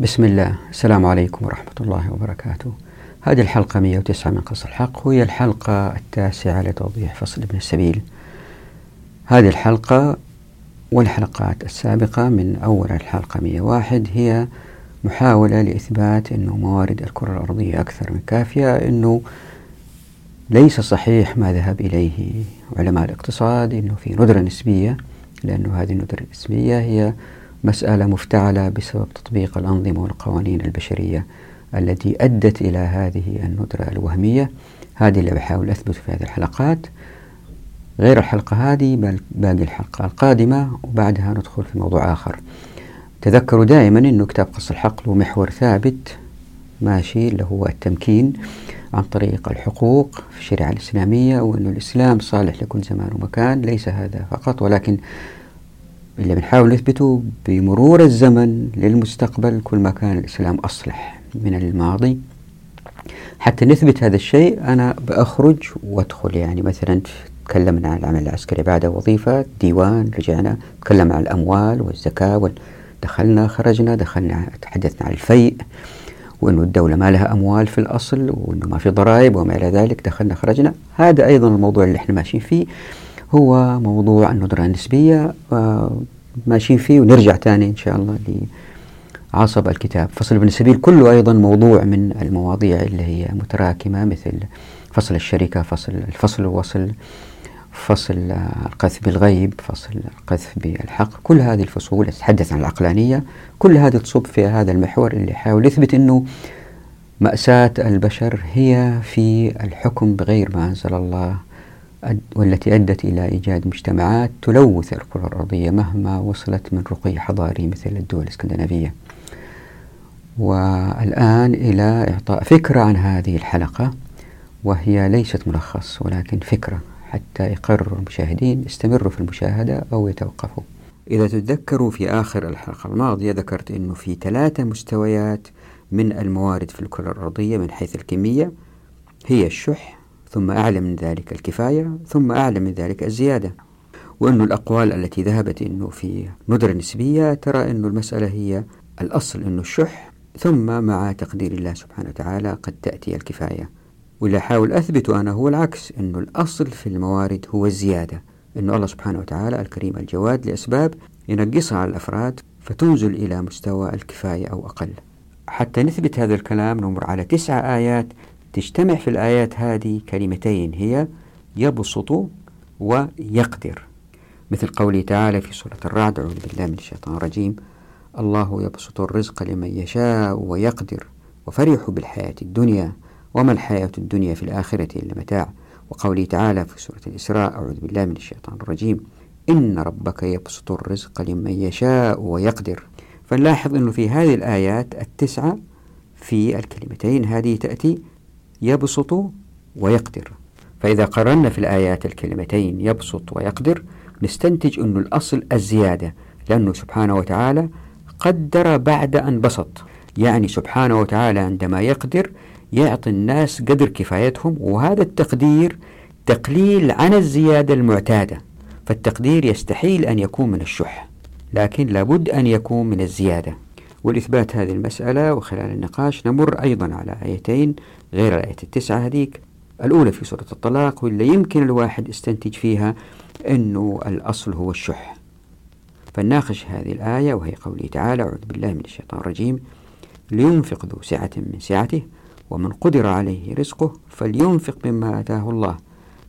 بسم الله. السلام عليكم ورحمة الله وبركاته. هذه الحلقة 109 من قص الحق وهي الحلقة التاسعة لتوضيح فصل ابن السبيل. هذه الحلقة والحلقات السابقة من أول الحلقة 101 هي محاولة لإثبات أنه موارد الكرة الأرضية أكثر من كافية أنه ليس صحيح ما ذهب إليه علماء الاقتصاد أنه في ندرة نسبية لأنه هذه الندرة النسبية هي مسألة مفتعلة بسبب تطبيق الأنظمة والقوانين البشرية التي أدت إلى هذه الندرة الوهمية. هذه اللي بحاول أثبت في هذه الحلقات. غير الحلقة هذه بل باقي الحلقة القادمة وبعدها ندخل في موضوع آخر. تذكروا دائما أنه كتاب قص الحق له محور ثابت ماشي اللي هو التمكين عن طريق الحقوق في الشريعة الإسلامية وأن الإسلام صالح لكل زمان ومكان ليس هذا فقط ولكن اللي بنحاول نثبته بمرور الزمن للمستقبل كل ما كان الإسلام أصلح من الماضي. حتى نثبت هذا الشيء أنا بأخرج وأدخل. يعني مثلا تكلمنا عن العمل العسكري بعد وظيفة ديوان رجعنا تكلمنا عن الأموال والزكاة دخلنا خرجنا دخلنا تحدثنا عن الفيء وأنه الدولة ما لها أموال في الأصل وأنه ما في ضرائب وما إلى ذلك دخلنا خرجنا. هذا أيضا الموضوع اللي إحنا ماشيين فيه هو موضوع الندرة النسبية آه، ماشيين فيه ونرجع تاني إن شاء الله لعصب الكتاب. فصل ابن السبيل كله أيضا موضوع من المواضيع اللي هي متراكمة مثل فصل الشركة فصل الفصل الوصل فصل القذف بالغيب فصل القذف بالحق. كل هذه الفصول تتحدث عن العقلانية كل هذه تصب في هذا المحور اللي يحاول يثبت أنه مأساة البشر هي في الحكم بغير ما أنزل الله والتي أدت إلى إيجاد مجتمعات تلوث الكرة الأرضية مهما وصلت من رقي حضاري مثل الدول الإسكندنافية. والآن إلى إعطاء فكرة عن هذه الحلقة وهي ليست ملخص ولكن فكرة حتى يقرروا المشاهدين يستمروا في المشاهدة أو يتوقفوا. إذا تتذكروا في آخر الحلقة الماضية ذكرت أنه في ثلاثة مستويات من الموارد في الكرة الأرضية من حيث الكمية هي الشح ثم أعلى من ذلك الكفاية ثم أعلى من ذلك الزيادة. وأن الأقوال التي ذهبت أنه في ندرة نسبية ترى أن المسألة هي الأصل أنه الشح. ثم مع تقدير الله سبحانه وتعالى قد تأتي الكفاية. واللي أحاول أثبته أنا هو العكس أنه الأصل في الموارد هو الزيادة. أنه الله سبحانه وتعالى الكريم الجواد لأسباب ينقصها على الأفراد فتنزل إلى مستوى الكفاية أو أقل. حتى نثبت هذا الكلام نمر على تسع آيات تجتمع في الآيات هذه كلمتين هي يبسط ويقدر. مثل قوله تعالى في سورة الرعد أعوذ بالله من الشيطان الرجيم الله يبسط الرزق لمن يشاء ويقدر وفرحوا بالحياة الدنيا وما الحياة الدنيا في الآخرة إلا متاع. وقوله تعالى في سورة الإسراء أعوذ بالله من الشيطان الرجيم إن ربك يبسط الرزق لمن يشاء ويقدر. فنلاحظ أنه في هذه الآيات التسعة في الكلمتين هذه تأتي يبسط ويقدر. فإذا قررنا في الآيات الكلمتين يبسط ويقدر نستنتج أن الأصل الزيادة لأنه سبحانه وتعالى قدر بعد أن بسط. يعني سبحانه وتعالى عندما يقدر يعطي الناس قدر كفايتهم وهذا التقدير تقليل عن الزيادة المعتادة. فالتقدير يستحيل أن يكون من الشح لكن لابد أن يكون من الزيادة. ولإثبات هذه المسألة وخلال النقاش نمر أيضا على آيتين غير الآية التسعة هذيك. الأولى في سورة الطلاق واللي يمكن الواحد يستنتج فيها أنه الأصل هو الشح. فلناقش هذه الآية وهي قوله تعالى أعوذ بالله من الشيطان الرجيم. لينفق ذو سعة من سعته ومن قدر عليه رزقه فلينفق مما آتاه الله.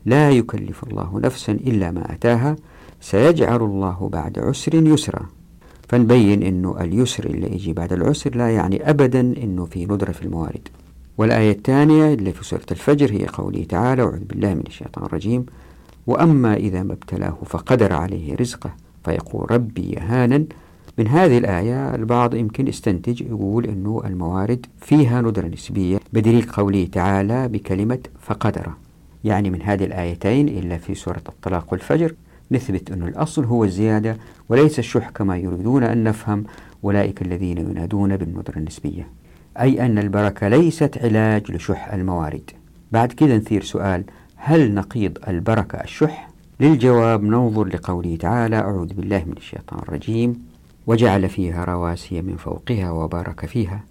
لا يكلف الله نفسا إلا ما أتاها سيجعل الله بعد عسر يسرا. فنبين أنه اليسر اللي يجي بعد العسر لا يعني أبدا أنه في ندرة في الموارد. والآية الثانية اللي في سورة الفجر هي قوله تعالى أعوذ بالله من الشيطان الرجيم وأما إذا ما ابتلاه فقدر عليه رزقه فيقول ربي يهانا من هذه الآية البعض يمكن يستنتج يقول أنه الموارد فيها ندرة نسبية بدليل قوله تعالى بكلمة فقدر يعني من هذه الآيتين إلا في سورة الطلاق والفجر نثبت أن الأصل هو الزيادة وليس الشح كما يريدون أن نفهم أولئك الذين ينادون بالندرة النسبية أي أن البركة ليست علاج لشح الموارد بعد كذا نثير سؤال هل نقيض البركة الشح؟ للجواب ننظر لقوله تعالى أعوذ بالله من الشيطان الرجيم وجعل فيها رواسي من فوقها وبارك فيها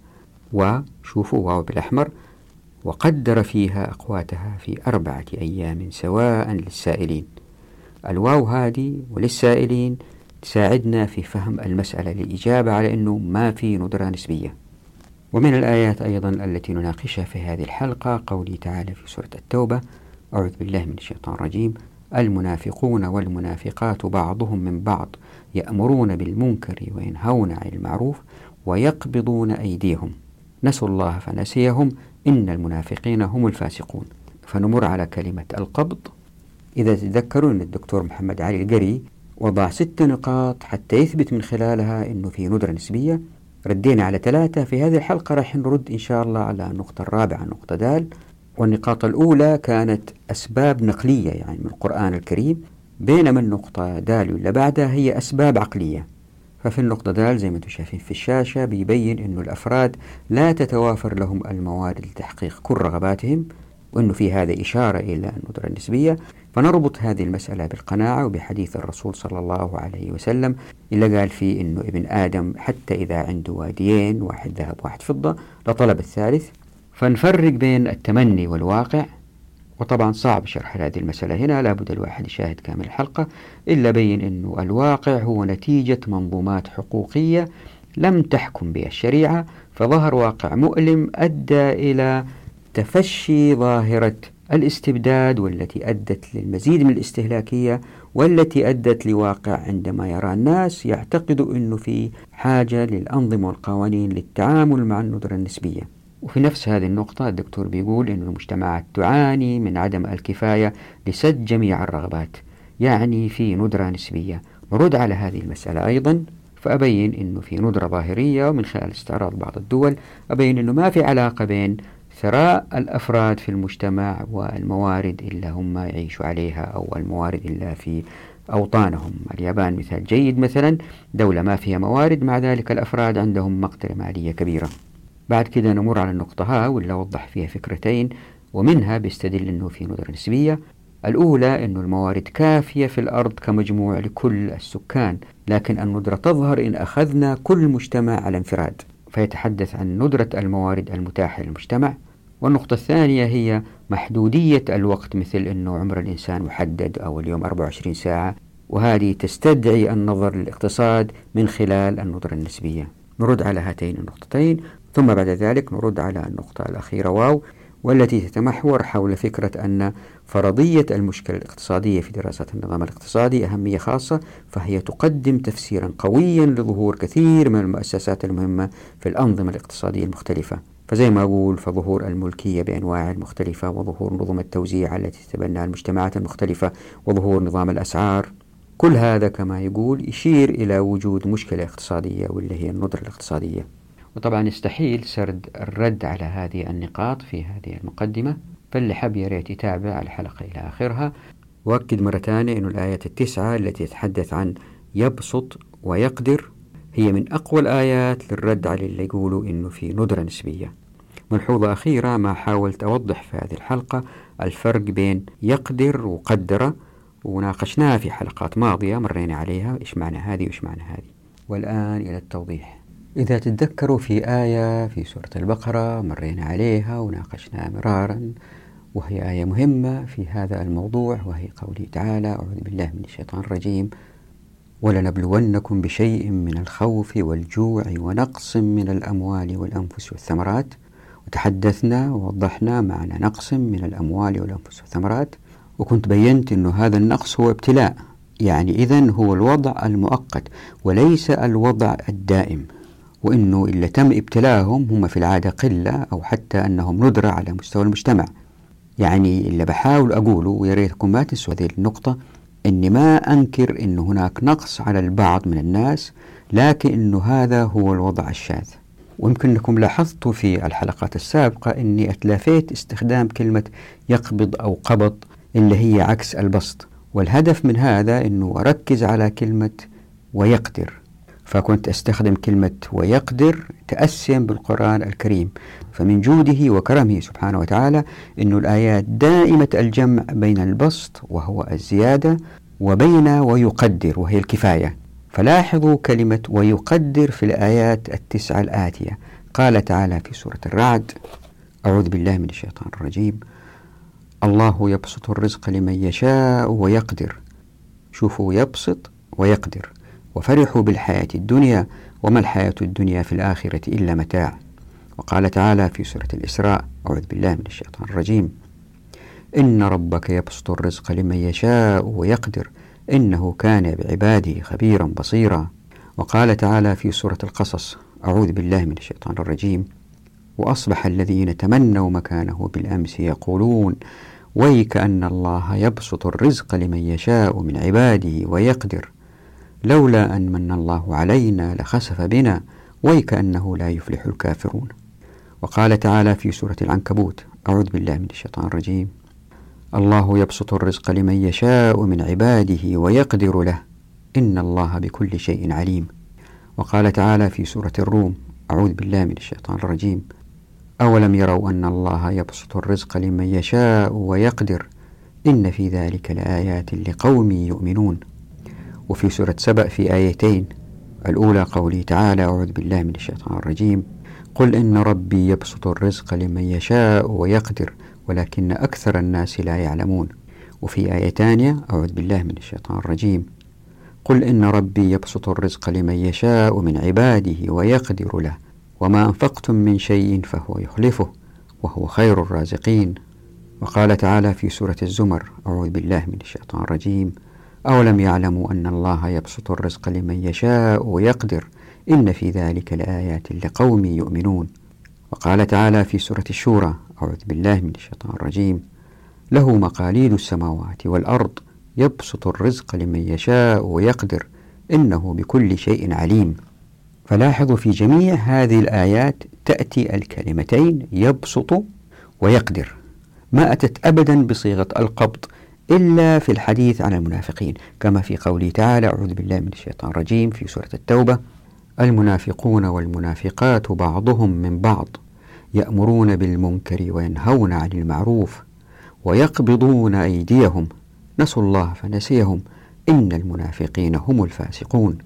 وشوفوا واو بالأحمر وقدر فيها أقواتها في أربعة أيام سواء للسائلين الواو هذه وللسائلين تساعدنا في فهم المسألة للإجابة على أنه ما في ندرة نسبية. ومن الآيات أيضا التي نناقشها في هذه الحلقة قوله تعالى في سورة التوبة أعوذ بالله من الشيطان الرجيم. المنافقون والمنافقات بعضهم من بعض يأمرون بالمنكر وينهون عن المعروف ويقبضون أيديهم. نسوا الله فنسيهم. إن المنافقين هم الفاسقون. فنمر على كلمة القبض. إذا تذكرون الدكتور محمد علي القري وضع ست نقاط حتى يثبت من خلالها أنه في ندرة نسبية. ردينا على ثلاثة في هذه الحلقة راح نرد إن شاء الله على النقطة الرابعة النقطة دال. والنقاط الأولى كانت أسباب نقلية يعني من القرآن الكريم. بينما النقطة دال اللي بعدها هي أسباب عقلية. ففي النقطة دال زي ما أنتم شايفين في الشاشة بيبين أنه الأفراد لا تتوافر لهم الموارد لتحقيق كل رغباتهم وأنه في هذا إشارة إلى الندرة النسبية. فنربط هذه المسألة بالقناعة وبحديث الرسول صلى الله عليه وسلم اللي قال فيه أنه ابن آدم حتى إذا عنده واديين واحد ذهب واحد فضة لطلب الثالث فنفرق بين التمني والواقع. وطبعا صعب شرح هذه المسألة هنا لابد الواحد يشاهد كامل الحلقة إلا بين أنه الواقع هو نتيجة منظومات حقوقية لم تحكم بها الشريعة فظهر واقع مؤلم أدى إلى تفشي ظاهرة الاستبداد والتي أدت للمزيد من الاستهلاكية والتي أدت لواقع عندما يرى الناس يعتقدوا أنه في حاجة للأنظمة والقوانين للتعامل مع الندرة النسبية. وفي نفس هذه النقطة الدكتور بيقول أن المجتمعات تعاني من عدم الكفاية لسد جميع الرغبات يعني في ندرة نسبية. نرد على هذه المسألة أيضا فأبين أنه في ندرة ظاهرية ومن خلال استعراض بعض الدول أبين أنه ما في علاقة بين ثراء الأفراد في المجتمع والموارد إلا هم يعيشوا عليها أو الموارد إلا في أوطانهم. اليابان مثال جيد مثلا دولة ما فيها موارد مع ذلك الأفراد عندهم مقدرة مالية كبيرة. بعد كده نمر على النقطة ها واللي أوضح فيها فكرتين ومنها بيستدل أنه في ندرة نسبية. الأولى أن الموارد كافية في الأرض كمجموع لكل السكان لكن الندرة تظهر إن أخذنا كل مجتمع على انفراد. فيتحدث عن ندرة الموارد المتاحة للمجتمع. والنقطة الثانية هي محدودية الوقت مثل أنه عمر الإنسان محدد أو اليوم 24 ساعة وهذه تستدعي النظر للاقتصاد من خلال الندرة النسبية. نرد على هاتين النقطتين ثم بعد ذلك نرد على النقطة الأخيرة واو والتي تتمحور حول فكرة أن فرضية المشكلة الاقتصادية في دراسة النظام الاقتصادي أهمية خاصة فهي تقدم تفسيرا قويا لظهور كثير من المؤسسات المهمة في الأنظمة الاقتصادية المختلفة. فزي ما أقول فظهور الملكية بأنواعها المختلفة وظهور نظم التوزيع التي تتبناها المجتمعات المختلفة وظهور نظام الأسعار. كل هذا كما يقول يشير إلى وجود مشكلة اقتصادية واللي هي الندرة الاقتصادية. وطبعا يستحيل سرد الرد على هذه النقاط في هذه المقدمة فاللي حب يريت يتابع الحلقة إلى آخرها. وأكد مرة ثانية أن الآية التسعة التي تتحدث عن يبسط ويقدر هي من أقوى الآيات للرد على اللي يقولوا إنه في ندرة نسبية. ملحوظة أخيرة ما حاولت أوضح في هذه الحلقة الفرق بين يقدر وقدر وناقشناها في حلقات ماضية مرينا عليها إيش معنى هذه وإيش معنى هذه. والآن إلى التوضيح. إذا تتذكروا في آية في سورة البقرة مرينا عليها وناقشناها مرارا وهي آية مهمة في هذا الموضوع وهي قوله تعالى أعوذ بالله من الشيطان الرجيم. ولنبلونكم بشيء من الخوف والجوع ونقص من الأموال والأنفس والثمرات. وتحدثنا ووضحنا معنى نقص من الأموال والأنفس والثمرات. وكنت بينت أنه هذا النقص هو ابتلاء يعني إذا هو الوضع المؤقت وليس الوضع الدائم. وأنه اللي تم ابتلاهم هم في العادة قلة أو حتى أنهم ندرة على مستوى المجتمع. يعني اللي بحاول أقوله ويا ريتكم ما تنسوا هذه النقطة. أني ما أنكر أن هناك نقص على البعض من الناس لكن أنه هذا هو الوضع الشاذ. ويمكن أنكم لاحظتوا في الحلقات السابقة أني أتلافيت استخدام كلمة يقبض أو قبض اللي هي عكس البسط. والهدف من هذا أنه أركز على كلمة ويقدر. فكنت أستخدم كلمة ويقدر تأسيا بالقرآن الكريم. فمن جوده وكرمه سبحانه وتعالى أن الآيات دائمة الجمع بين البسط وهو الزيادة وبين ويقدر وهي الكفاية. فلاحظوا كلمة ويقدر في الآيات التسعة الآتية. قال تعالى في سورة الرعد أعوذ بالله من الشيطان الرجيم. الله يبسط الرزق لمن يشاء ويقدر. شوفوا يبسط ويقدر. وفرحوا بالحياة الدنيا وما الحياة الدنيا في الآخرة إلا متاع. وقال تعالى في سورة الإسراء أعوذ بالله من الشيطان الرجيم. إن ربك يبسط الرزق لمن يشاء ويقدر إنه كان بعباده خبيرا بصيرا. وقال تعالى في سورة القصص أعوذ بالله من الشيطان الرجيم. وأصبح الذين تمنوا مكانه بالأمس يقولون ويك أن الله يبسط الرزق لمن يشاء من عباده ويقدر. لولا أن من الله علينا لخسف بنا ويك أنه لا يفلح الكافرون. وقال تعالى في سورة العنكبوت أعوذ بالله من الشيطان الرجيم. الله يبسط الرزق لمن يشاء من عباده ويقدر له. إن الله بكل شيء عليم. وقال تعالى في سورة الروم أعوذ بالله من الشيطان الرجيم. أولم يروا أن الله يبسط الرزق لمن يشاء ويقدر؟ إن في ذلك لآيات لقوم يؤمنون. وفي سورة سبأ في آيتين الأولى قوله تعالى أعوذ بالله من الشيطان الرجيم. قل إن ربي يبسط الرزق لمن يشاء ويقدر ولكن أكثر الناس لا يعلمون. وفي آية ثانية أعوذ بالله من الشيطان الرجيم. قل إن ربي يبسط الرزق لمن يشاء من عباده ويقدر له وما أنفقتم من شيء فهو يخلفه وهو خير الرازقين. وقال تعالى في سورة الزمر أعوذ بالله من الشيطان الرجيم. أولم يعلموا أن الله يبسط الرزق لمن يشاء ويقدر إن في ذلك لآيات لقوم يؤمنون. وقال تعالى في سورة الشورى أعوذ بالله من الشيطان الرجيم. له مقاليد السماوات والأرض يبسط الرزق لمن يشاء ويقدر إنه بكل شيء عليم. فلاحظوا في جميع هذه الآيات تأتي الكلمتين يبسط ويقدر. ما أتت أبدا بصيغة القبض إلا في الحديث عن المنافقين كما في قوله تعالى أعوذ بالله من الشيطان الرجيم في سورة التوبة المنافقون والمنافقات بعضهم من بعض يأمرون بالمنكر وينهون عن المعروف ويقبضون أيديهم. نسوا الله فنسيهم إن المنافقين هم الفاسقون.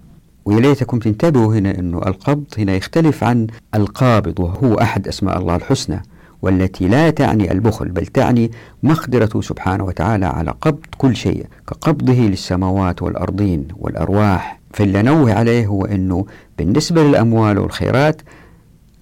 وليتكم تنتبهوا هنا أنه القبض هنا يختلف عن القابض وهو أحد أسماء الله الحسنى والتي لا تعني البخل بل تعني مقدرته سبحانه وتعالى على قبض كل شيء كقبضه للسماوات والأرضين والأرواح. فاللي نوه عليه هو أنه بالنسبة للأموال والخيرات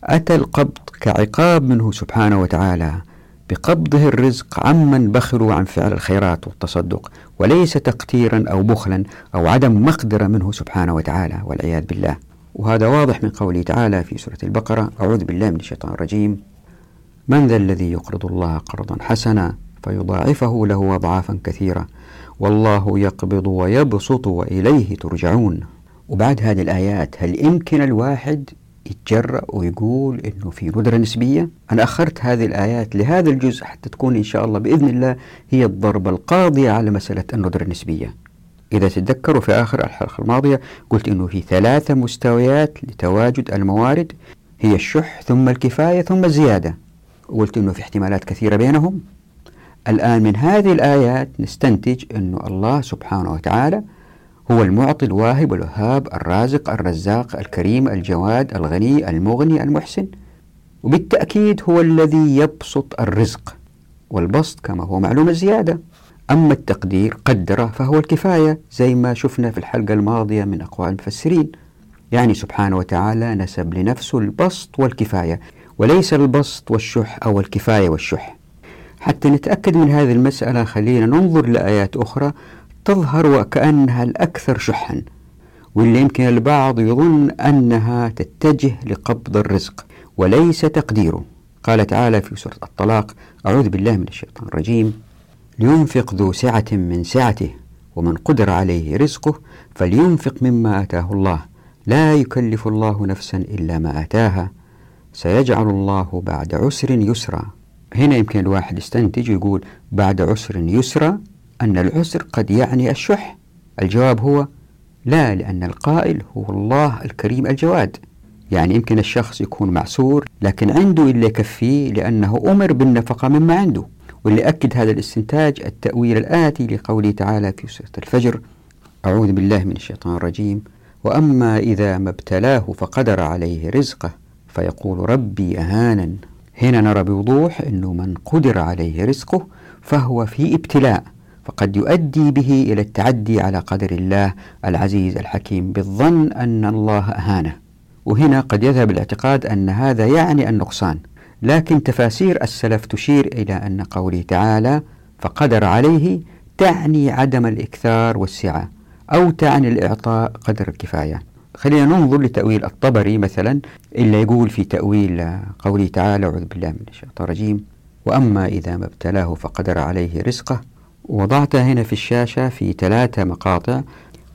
أتى القبض كعقاب منه سبحانه وتعالى بقبضه الرزق عمن بخلوا عن فعل الخيرات والتصدق وليس تقتيرا أو بخلا أو عدم مقدرة منه سبحانه وتعالى والعياذ بالله. وهذا واضح من قوله تعالى في سورة البقرة أعوذ بالله من الشيطان الرجيم من ذا الذي يقرض الله قرضا حسنا فيضاعفه له أضعافا كثيرة والله يقبض ويبسط وإليه ترجعون. وبعد هذه الآيات هل يمكن الواحد يتجرأ ويقول إنه في ندرة نسبية؟ أنا أخرت هذه الآيات لهذا الجزء حتى تكون إن شاء الله بإذن الله هي الضربة القاضية على مسألة الندرة النسبية. إذا تتذكروا في آخر الحلقة الماضية قلت أنه في ثلاثة مستويات لتواجد الموارد هي الشح ثم الكفاية ثم الزيادة. قلت أنه في احتمالات كثيرة بينهم. الآن من هذه الآيات نستنتج أنه الله سبحانه وتعالى هو المعطي الواهب الوهاب الرازق الرزاق الكريم الجواد الغني المغني المحسن. وبالتأكيد هو الذي يبسط الرزق والبسط كما هو معلوم الزيادة. أما التقدير قدره فهو الكفاية زي ما شفنا في الحلقة الماضية من أقوال المفسرين. يعني سبحانه وتعالى نسب لنفسه البسط والكفاية وليس البسط والشح أو الكفاية والشح. حتى نتأكد من هذه المسألة خلينا ننظر لآيات أخرى تظهر وكأنها الأكثر شحا واللي يمكن البعض يظن أنها تتجه لقبض الرزق وليس تقديره. قال تعالى في سورة الطلاق أعوذ بالله من الشيطان الرجيم لينفق ذو سعة من سعته ومن قدر عليه رزقه فلينفق مما آتاه الله. لا يكلف الله نفسا إلا ما آتاها سيجعل الله بعد عسر يسرا. هنا يمكن الواحد يستنتج ويقول بعد عسر يسرا أن العسر قد يعني الشح. الجواب هو لا لأن القائل هو الله الكريم الجواد. يعني يمكن الشخص يكون معسور لكن عنده اللي يكفيه لأنه أمر بالنفقة مما عنده. واللي أكد هذا الاستنتاج التأويل الآتي لقوله تعالى في سورة الفجر أعوذ بالله من الشيطان الرجيم وأما إذا ما ابتلاه فقدر عليه رزقه فيقول ربي أهانا هنا نرى بوضوح أنه من قدر عليه رزقه فهو في ابتلاء فقد يؤدي به إلى التعدي على قدر الله العزيز الحكيم بالظن أن الله أهانه. وهنا قد يذهب الاعتقاد أن هذا يعني النقصان. لكن تفاسير السلف تشير إلى أن قوله تعالى فقدر عليه تعني عدم الإكثار والسعة أو تعني الإعطاء قدر الكفاية. خلينا ننظر لتأويل الطبري مثلا إلا يقول في تأويل قوله تعالى أعوذ بالله من الشيطان الرجيم وأما إذا ما ابتلاه فقدر عليه رزقه وضعتها هنا في الشاشة في ثلاثة مقاطع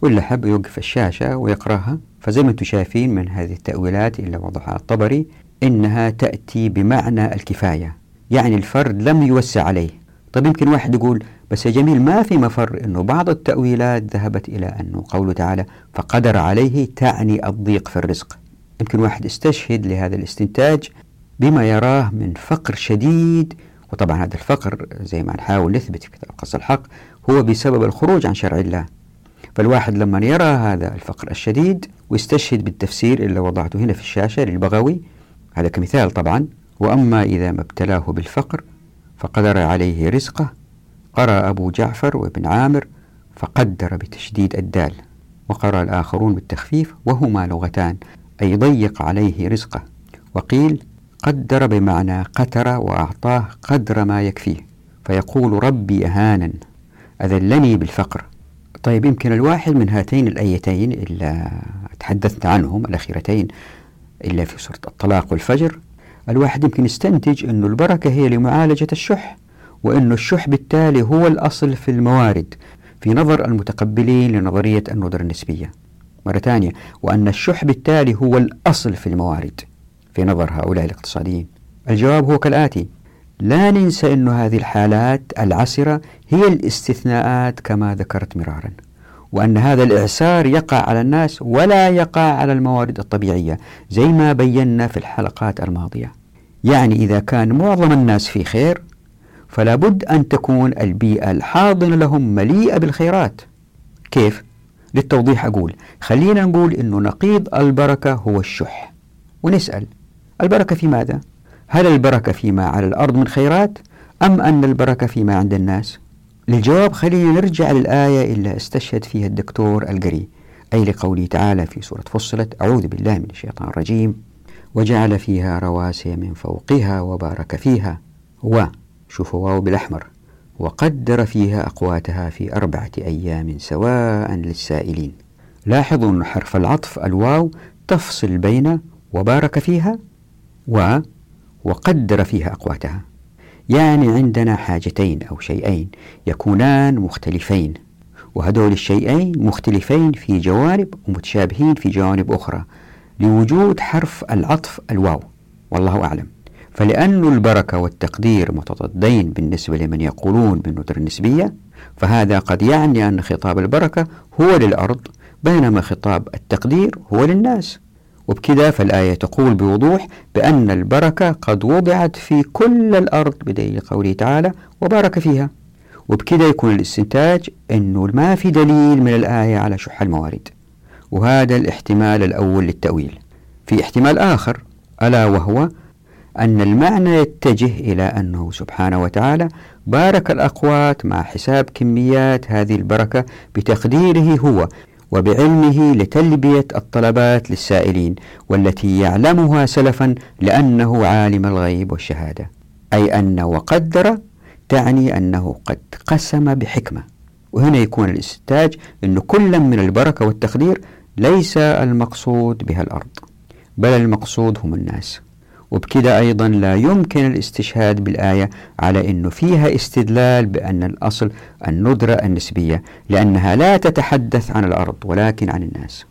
واللي حب يوقف الشاشة ويقرأها. فزي ما أنتم شايفين من هذه التأويلات اللي وضعها الطبري إنها تأتي بمعنى الكفاية يعني الفرد لم يوسع عليه. طيب يمكن واحد يقول بس يا جميل ما في مفر أنه بعض التأويلات ذهبت إلى أنه قوله تعالى فقدر عليه تعني الضيق في الرزق. يمكن واحد استشهد لهذا الاستنتاج بما يراه من فقر شديد وطبعا هذا الفقر زي ما نحاول نثبت في كتاب قص الحق هو بسبب الخروج عن شرع الله. فالواحد لما يرى هذا الفقر الشديد ويستشهد بالتفسير اللي وضعته هنا في الشاشة للبغوي هذا كمثال طبعا. وأما إذا ما ابتلاه بالفقر فقدر عليه رزقه قرأ أبو جعفر وابن عامر فقدر بتشديد الدال وقرأ الآخرون بالتخفيف وهما لغتان أي ضيق عليه رزقه. وقيل قدر بمعنى قتر وأعطاه قدر ما يكفيه. فيقول ربي أهانا أذلني بالفقر. طيب يمكن الواحد من هاتين الآيتين اللي تحدثت عنهم الأخيرتين إلا في سورة الطلاق والفجر الواحد يمكن يستنتج أن البركة هي لمعالجة الشح. وأن الشح بالتالي هو الأصل في الموارد في نظر المتقبلين لنظرية الندرة النسبية. مرة ثانية وأن الشح بالتالي هو الأصل في الموارد في نظر هؤلاء الاقتصاديين. الجواب هو كالآتي لا ننسى أن هذه الحالات العسرة هي الاستثناءات كما ذكرت مرارا وأن هذا الإعسار يقع على الناس ولا يقع على الموارد الطبيعية زي ما بينا في الحلقات الماضية. يعني إذا كان معظم الناس في خير فلا بد أن تكون البيئة الحاضنة لهم مليئة بالخيرات كيف؟ للتوضيح أقول خلينا نقول أنه نقيض البركة هو الشح ونسأل البركة في ماذا؟ هل البركة فيما على الأرض من خيرات أم أن البركة فيما عند الناس؟ للجواب خلينا نرجع للآية اللي استشهد فيها الدكتور القري أي لقوله تعالى في سورة فصلت أعوذ بالله من الشيطان الرجيم وجعل فيها رواسي من فوقها وبارك فيها و شوفوا واو بالأحمر وقدر فيها أقواتها في أربعة أيام سواء للسائلين. لاحظوا حرف العطف الواو تفصل بين وبارك فيها و وقدر فيها أقواتها. يعني عندنا حاجتين أو شيئين يكونان مختلفين وهدول الشيئين مختلفين في جوانب ومتشابهين في جوانب أخرى لوجود حرف العطف الواو. والله أعلم. فلأن البركة والتقدير متضادين بالنسبة لمن يقولون بالندرة النسبية فهذا قد يعني أن خطاب البركة هو للأرض بينما خطاب التقدير هو للناس. وبكذا فالآية تقول بوضوح بأن البركة قد وضعت في كل الأرض بدليل قوله تعالى وبارك فيها وبكذا يكون الاستنتاج أنه ما في دليل من الآية على شح الموارد. وهذا الاحتمال الأول للتأويل. في احتمال آخر ألا وهو أن المعنى يتجه إلى أنه سبحانه وتعالى بارك الأقوات مع حساب كميات هذه البركة بتقديره هو وبعلمه لتلبية الطلبات للسائلين والتي يعلمها سلفا لأنه عالم الغيب والشهادة. أي أن وقدر تعني أنه قد قسم بحكمة. وهنا يكون الاستنتاج أن كل من البركة والتقدير ليس المقصود بها الأرض بل المقصود هم الناس. وبكذا أيضا لا يمكن الاستشهاد بالآية على أنه فيها استدلال بأن الأصل الندرة النسبية لأنها لا تتحدث عن الأرض ولكن عن الناس.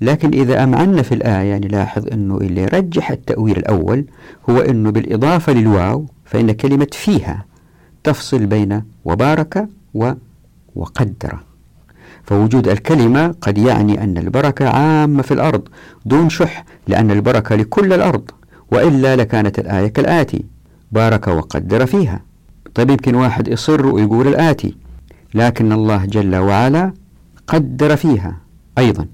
لكن إذا أمعنا في الآية نلاحظ أنه اللي رجح التأويل الأول هو أنه بالإضافة للواو فإن كلمة فيها تفصل بين وبارك و وقدر. فوجود الكلمة قد يعني أن البركة عامة في الأرض دون شح لأن البركة لكل الأرض. وإلا لكانت الآية كالآتي. بارك وقدر فيها. طيب يمكن واحد يصر ويقول الآتي. لكن الله جل وعلا قدر فيها أيضا.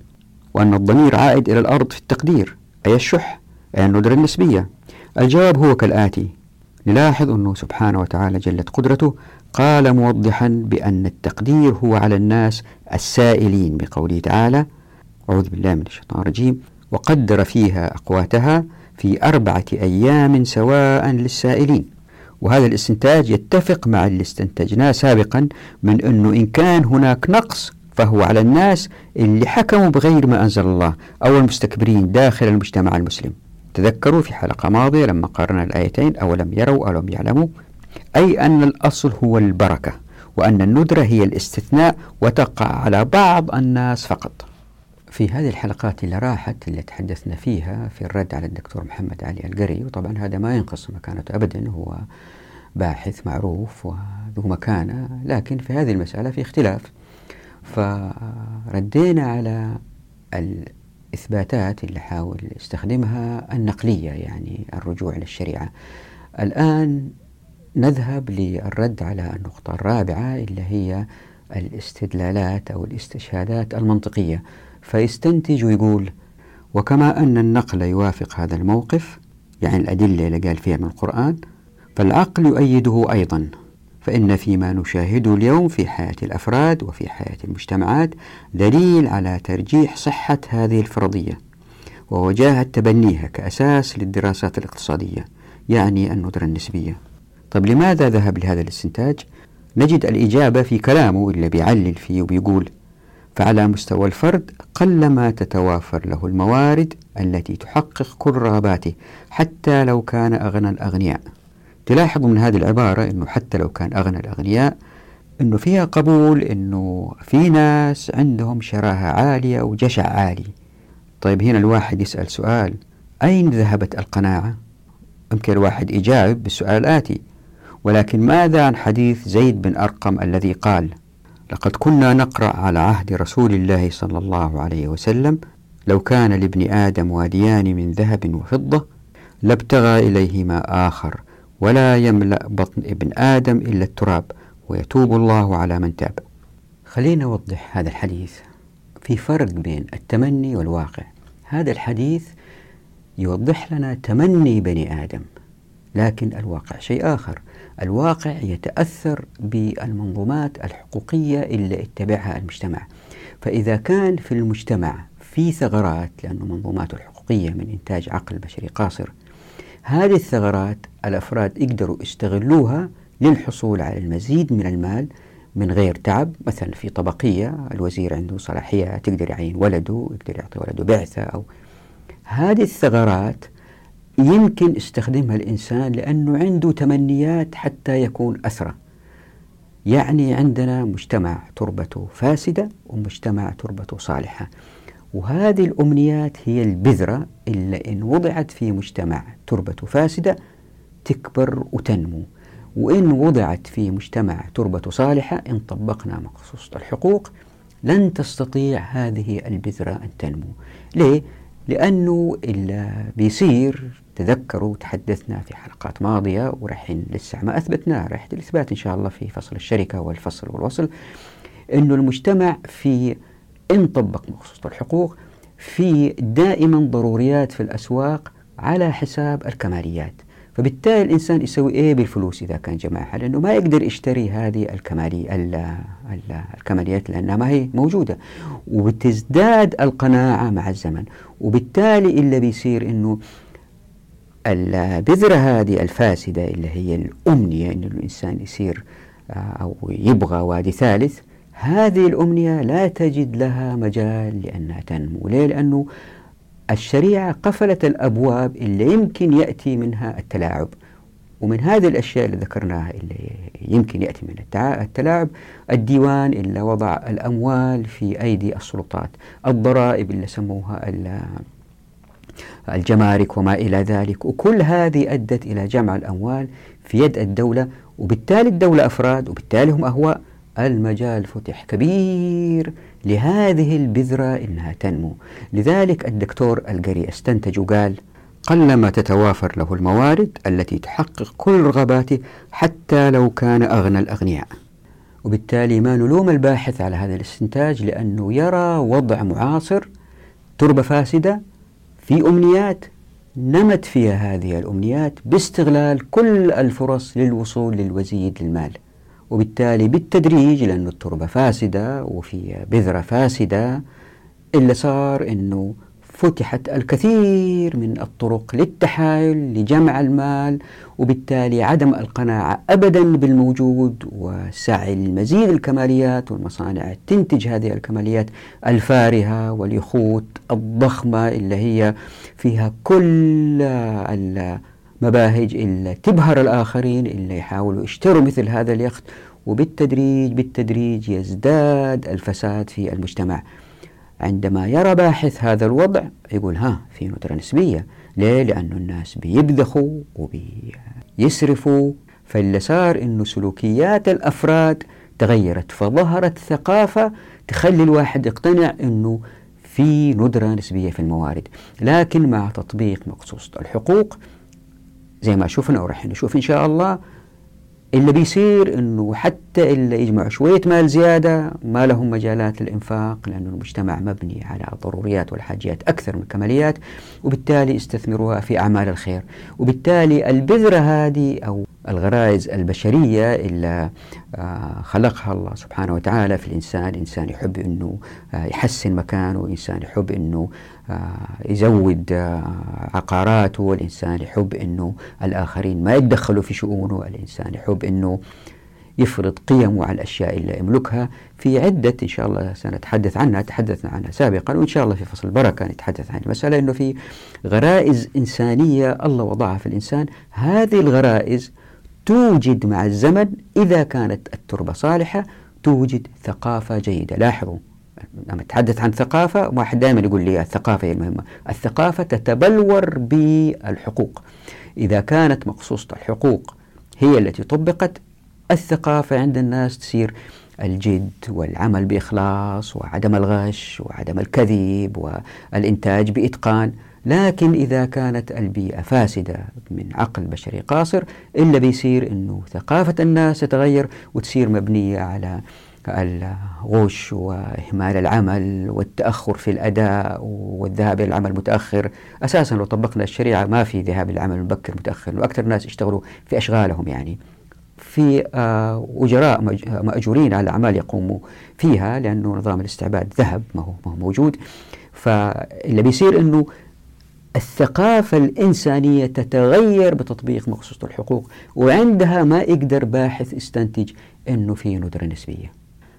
وأن الضمير عائد إلى الأرض في التقدير. أي الشح أي الندرة النسبية. الجواب هو كالآتي. نلاحظ أنه سبحانه وتعالى جلت قدرته. قال موضحا بأن التقدير هو على الناس السائلين بقوله تعالى أعوذ بالله من الشيطان الرجيم. وقدر فيها أقواتها. في أربعة أيام سواء للسائلين. وهذا الاستنتاج يتفق مع اللي استنتجناه سابقا من أنه إن كان هناك نقص فهو على الناس اللي حكموا بغير ما أنزل الله أو المستكبرين داخل المجتمع المسلم. تذكروا في حلقة ماضية لما قارنا الآيتين أو لم يروا أو لم يعلموا؟ أي أن الأصل هو البركة وأن الندرة هي الاستثناء وتقع على بعض الناس فقط. في هذه الحلقات اللي راحت اللي تحدثنا فيها في الرد على الدكتور محمد علي القري وطبعا هذا ما ينقص مكانته أبدا هو باحث معروف وذو مكانة لكن في هذه المسألة في اختلاف. فردينا على الإثباتات اللي حاول يستخدمها النقلية يعني الرجوع للشريعة الآن نذهب للرد على النقطة الرابعة اللي هي الاستدلالات أو الاستشهادات المنطقية. فيستنتج ويقول وكما أن النقل يوافق هذا الموقف يعني الأدلة اللي قال فيها من القرآن فالعقل يؤيده أيضا فإن فيما نشاهده اليوم في حياة الأفراد وفي حياة المجتمعات دليل على ترجيح صحة هذه الفرضية ووجاهة تبنيها كأساس للدراسات الاقتصادية يعني الندرة النسبية طيب لماذا ذهب لهذا الاستنتاج؟ نجد الإجابة في كلامه اللي بيعلل فيه وبيقول فعلى مستوى الفرد قلما تتوافر له الموارد التي تحقق كل رغباته حتى لو كان أغنى الأغنياء. تلاحظ من هذه العبارة أنه حتى لو كان أغنى الأغنياء أنه فيها قبول أنه في ناس عندهم شراهة عالية وجشع عالي. طيب هنا الواحد يسأل سؤال أين ذهبت القناعة؟ يمكن الواحد يجاوب بالسؤال الآتي ولكن ماذا عن حديث زيد بن أرقم الذي قال لقد كنا نقرأ على عهد رسول الله صلى الله عليه وسلم لو كان لابن آدم واديان من ذهب وفضة لابتغى إليهما آخر ولا يملأ بطن ابن آدم إلا التراب ويتوب الله على من تاب. خلينا نوضح هذا الحديث في فرق بين التمني والواقع. هذا الحديث يوضح لنا تمني بني آدم لكن الواقع شيء آخر. الواقع يتأثر بالمنظومات الحقوقية اللي اتبعها المجتمع. فإذا كان في المجتمع في ثغرات لأن منظوماته الحقوقية من إنتاج عقل بشري قاصر هذه الثغرات الأفراد يقدروا يستغلوها للحصول على المزيد من المال من غير تعب. مثلا في طبقية الوزير عنده صلاحية تقدر يعين ولده يقدر يعطي ولده بعثة أو هذه الثغرات يمكن استخدمها الإنسان لأنه عنده تمنيات حتى يكون أسرى. يعني عندنا مجتمع تربته فاسدة ومجتمع تربته صالحة. وهذه الأمنيات هي البذرة اللي إن وضعت في مجتمع تربته فاسدة تكبر وتنمو. وإن وضعت في مجتمع تربته صالحة إن طبقنا مقصوصة الحقوق لن تستطيع هذه البذرة أن تنمو. ليه؟ لأنه اللي بيصير تذكروا تحدثنا في حلقات ماضية ورحين لسه ما أثبتناه رح الإثبات إن شاء الله في فصل الشركة والفصل والوصل أنه المجتمع في إن طبق مخصوص الحقوق في دائما ضروريات في الأسواق على حساب الكماليات. فبالتالي الإنسان يسوي إيه بالفلوس إذا كان جمعها لأنه ما يقدر يشتري هذه الكمالي الكماليات لأنها ما هي موجودة. وبتزداد القناعة مع الزمن. وبالتالي اللي بيصير إنه البذرة هذه الفاسدة اللي هي الأمنية إن الإنسان يصير آه، أو يبغى وادي ثالث هذه الأمنية لا تجد لها مجال لأنها تنمو ليه؟ لأنه الشريعة قفلت الأبواب اللي يمكن يأتي منها التلاعب ومن هذه الأشياء اللي ذكرناها اللي يمكن يأتي من التلاعب الديوان اللي وضع الأموال في أيدي السلطات الضرائب اللي سموها الجمارك وما إلى ذلك. وكل هذه أدت إلى جمع الأموال في يد الدولة وبالتالي الدولة أفراد وبالتالي هم أهواء. المجال فتح كبير لهذه البذرة إنها تنمو. لذلك الدكتور القري أستنتج وقال قلما تتوافر له الموارد التي تحقق كل رغباته حتى لو كان أغنى الأغنياء. وبالتالي ما نلوم الباحث على هذا الاستنتاج لأنه يرى وضع معاصر تربة فاسدة في أمنيات نمت فيها هذه الأمنيات باستغلال كل الفرص للوصول للوزيد للمال. وبالتالي بالتدريج لأن التربة فاسدة وفي بذرة فاسدة اللي صار أنه فتحت الكثير من الطرق للتحايل لجمع المال وبالتالي عدم القناعة أبدا بالموجود وسعي المزيد الكماليات والمصانع تنتج هذه الكماليات الفارهة واليخوت الضخمة اللي هي فيها كل المباهج اللي تبهر الآخرين اللي يحاولوا يشتروا مثل هذا اليخت وبالتدريج بالتدريج يزداد الفساد في المجتمع. عندما يرى باحث هذا الوضع يقول ها في ندرة نسبية. ليه؟ لأنه الناس بيبذخوا وبيسرفوا. فاللي صار أنه سلوكيات الأفراد تغيرت فظهرت ثقافة تخلي الواحد يقتنع أنه في ندرة نسبية في الموارد. لكن مع تطبيق مقصوصة الحقوق زي ما شفنا ورح نشوف إن شاء الله اللي بيصير إنه حتى اللي يجمعوا شوية مال زيادة ما لهم مجالات للانفاق لأنه المجتمع مبني على الضروريات والحاجيات أكثر من الكماليات وبالتالي استثمروها في أعمال الخير. وبالتالي البذرة هذه أو الغرائز البشرية اللي آه، خلقها الله سبحانه وتعالى في الإنسان إنسان يحب أنه آه، يحسن مكانه إنسان يحب أنه آه، يزود عقاراته الإنسان يحب أنه الآخرين ما يتدخلوا في شؤونه الإنسان يحب أنه يفرض قيمه على الأشياء اللي يملكها في عدة إن شاء الله سنتحدث عنها تحدثنا عنها سابقا وإن شاء الله في فصل البركة نتحدث عن المسألة أنه في غرائز إنسانية الله وضعها في الإنسان. هذه الغرائز توجد مع الزمن إذا كانت التربة صالحة توجد ثقافة جيدة. لاحظوا لما أتحدث عن ثقافة واحد دائما يقول لي الثقافة هي المهمة. الثقافة تتبلور بالحقوق. إذا كانت مقصوصة الحقوق هي التي طبقت الثقافة عند الناس تصير الجد والعمل بإخلاص وعدم الغش وعدم الكذب والإنتاج بإتقان. لكن إذا كانت البيئة فاسدة من عقل بشري قاصر إلا بيصير أنه ثقافة الناس تتغير وتصير مبنية على الغش وإهمال العمل والتأخر في الأداء والذهاب إلى العمل متأخر. أساسا لو طبقنا الشريعة ما في ذهاب العمل مبكر متأخر وأكثر الناس يشتغلوا في أشغالهم يعني. في آه، أجراء مأجورين على أعمال يقوموا فيها لأنه نظام الاستعباد ذهب ما هو, ما هو موجود. فاللي بيصير أنه الثقافة الإنسانية تتغير بتطبيق مقصوصة الحقوق وعندها ما يقدر باحث يستنتج أنه في ندرة نسبية.